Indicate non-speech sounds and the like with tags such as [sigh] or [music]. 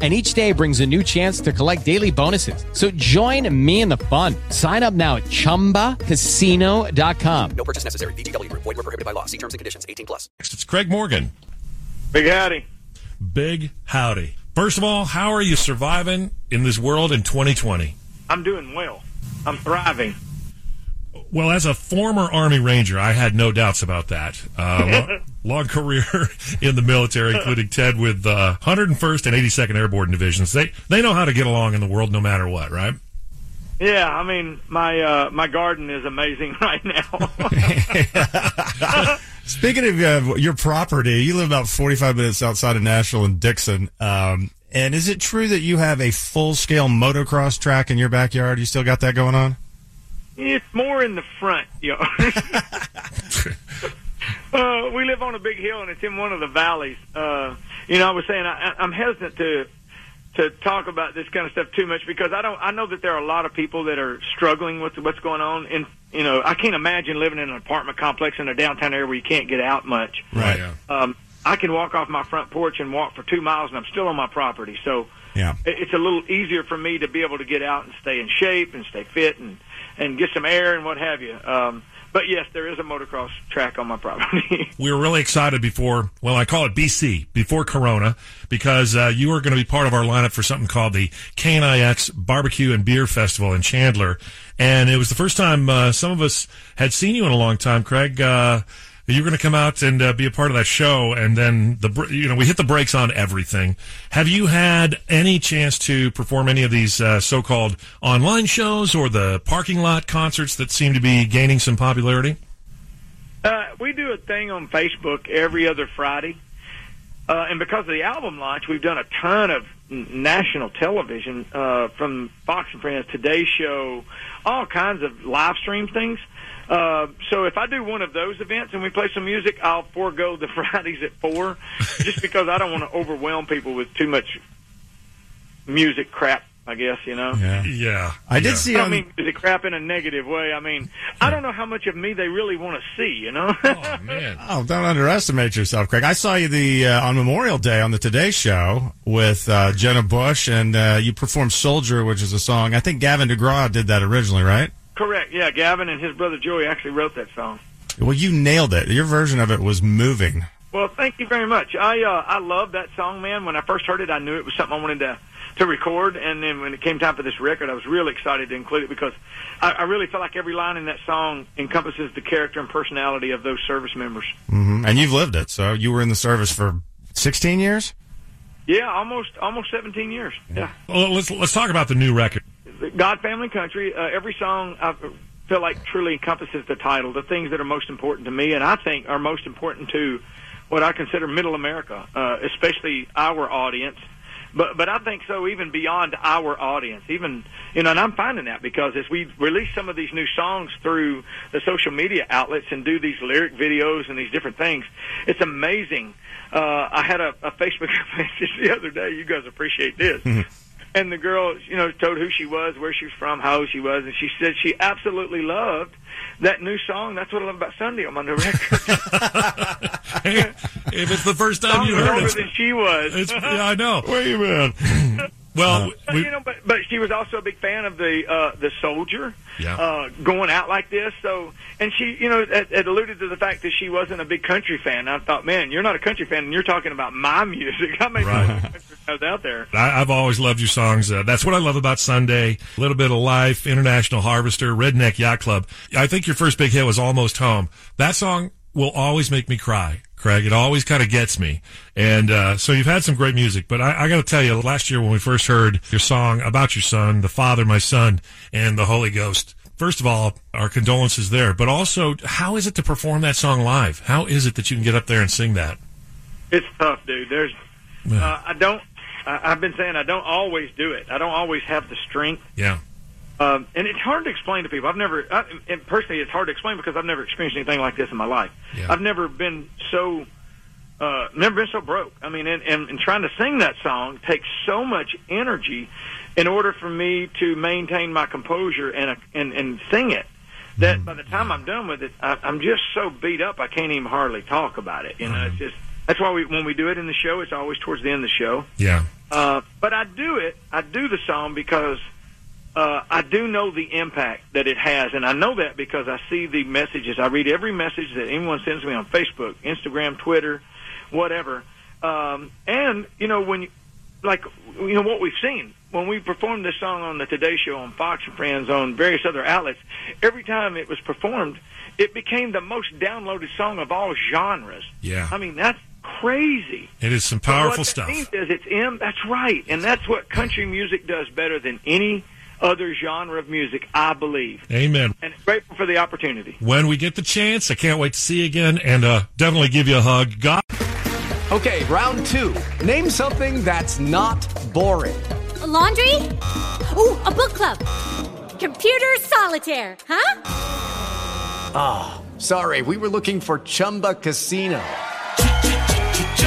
And each day brings a new chance to collect daily bonuses. So join me in the fun. Sign up now at chumbacasino.com. No purchase necessary. VGW Group. Void were prohibited by law. See terms and conditions. 18 plus. Next, it's Craig Morgan. Big howdy. Big howdy. First of all, how are you surviving in this world in 2020? I'm doing well. I'm thriving. Well, as a former Army Ranger, I had no doubts about that. Uh, [laughs] long, long career [laughs] in the military, including Ted with uh, 101st and 82nd Airborne Divisions. They they know how to get along in the world no matter what, right? Yeah, I mean my uh, my garden is amazing [laughs] right now. Speaking of uh, your property, you live about 45 minutes outside of Nashville and Dickson. Um, and is it true that you have a full scale motocross track in your backyard? You still got that going on? It's more in the front yard. [laughs] [laughs] uh, we live on a big hill and it's in one of the valleys. Uh, you know, I was saying I, I'm hesitant to to talk about this kind of stuff too much because I don't. I know that there are a lot of people that are struggling with what's going on, and you know, I can't imagine living in an apartment complex in a downtown area where you can't get out much. Right. Um, I can walk off my front porch and walk for two miles, and I'm still on my property. So Yeah. it's a little easier for me to be able to get out and stay in shape and stay fit and and get some air and what have you. Um, but yes, there is a motocross track on my property. [laughs] We were really excited before, well, I call it BC, before Corona, because uh, you were going to be part of our lineup for something called the KNIX Barbecue and Beer Festival in Chandler. And it was the first time uh, some of us had seen you in a long time, Craig. Uh, you were going to come out and uh, be a part of that show, and then the you know we hit the brakes on everything. Have you had any chance to perform any of these uh, so-called online shows or the parking lot concerts that seem to be gaining some popularity? Uh, we do a thing on Facebook every other Friday. Uh, and because of the album launch, we've done a ton of national television uh, from Fox and Friends, Today Show, all kinds of live stream things. Uh, so if I do one of those events and we play some music, I'll forego the [laughs] Fridays at four, just because I don't want to overwhelm people with too much music crap. I guess you know. Yeah. Yeah, I did Yeah. see I don't on. mean music crap in a negative way. I mean, I don't know how much of me they really want to see. You know. Oh [laughs] man. Oh, don't underestimate yourself, Craig. I saw you the uh, on Memorial Day on the Today Show with uh, Jenna Bush, and uh, you performed "Soldier," which is a song. I think Gavin DeGraw did that originally, right? Correct. Yeah, Gavin and his brother Joey actually wrote that song. Well, you nailed it. Your version of it was moving. Well, thank you very much. I uh, I love that song, man. When I first heard it, I knew it was something I wanted to to record, and then when it came time for this record, I was really excited to include it because I, I really feel like every line in that song encompasses the character and personality of those service members. hmm And you've lived it. So you were in the service for 16 years? Yeah, almost almost 17 years. Yeah. Well, let's let's talk about the new record. God, family, country. Uh, every song I feel like truly encompasses the title, the things that are most important to me, and I think are most important to what I consider Middle America, uh, especially our audience. But but I think so even beyond our audience, even you know, and I'm finding that because as we release some of these new songs through the social media outlets and do these lyric videos and these different things, it's amazing. Uh, I had a, a Facebook [laughs] message the other day. You guys appreciate this. And the girl, you know, told who she was, where she was from, how old she was, and she said she absolutely loved that new song. That's what I love about Sunday I'm on my new record. Hey, [laughs] [laughs] if it's the first time Song you was heard older it, than she was. it's, yeah, I know. Wait a been? Well, But, we, you know, but but she was also a big fan of the uh, the soldier Yeah. uh, going out like this. So, and she, you know, it, it alluded to the fact that she wasn't a big country fan. I thought, man, you're not a country fan, and you're talking about my [laughs] music. I mean, Right. [laughs] fans out there. I, I've always loved your songs. Uh, that's what I love about Sunday. A little bit of life, International Harvester, Redneck Yacht Club. I think your first big hit was Almost Home. That song will always make me cry. Craig, it always kind of gets me. And uh, so you've had some great music, but I, I got to tell you, last year when we first heard your song about your son, the Father, my son, and the Holy Ghost, first of all, our condolences there. But also, how is it to perform that song live? How is it that you can get up there and sing that? It's tough, dude. There's, uh, I don't. I, I've been saying I don't always do it. I don't always have the strength. Yeah. Um, and it's hard to explain to people. I've never, I, and personally, it's hard to explain because I've never experienced anything like this in my life. Yeah. I've never been so, uh, never been so broke. I mean, and, and, and trying to sing that song takes so much energy in order for me to maintain my composure and, uh, and, and sing it. That by the time I'm done with it, I, I'm just so beat up I can't even hardly talk about it. You know, it's just that's why we when we do it in the show, it's always towards the end of the show. Yeah. Uh, but I do it. I do the song because uh, I do know the impact that it has, and I know that because I see the messages. I read every message that anyone sends me on Facebook, Instagram, Twitter, whatever. Um, and you know when, you, like you know what we've seen when we performed this song on the Today Show on Fox and Friends on various other outlets. Every time it was performed, it became the most downloaded song of all genres. Yeah. I mean that's crazy. It is some powerful stuff. means is it's M. That's right, and that's what country music does better than any other genre of music, I believe. Amen. And grateful for the opportunity. When we get the chance, I can't wait to see you again and uh, definitely give you a hug. God. Okay, round two. Name something that's not boring. A laundry? Ooh, a book club. Computer solitaire, huh? Ah, sorry, we were looking for Chumba Casino.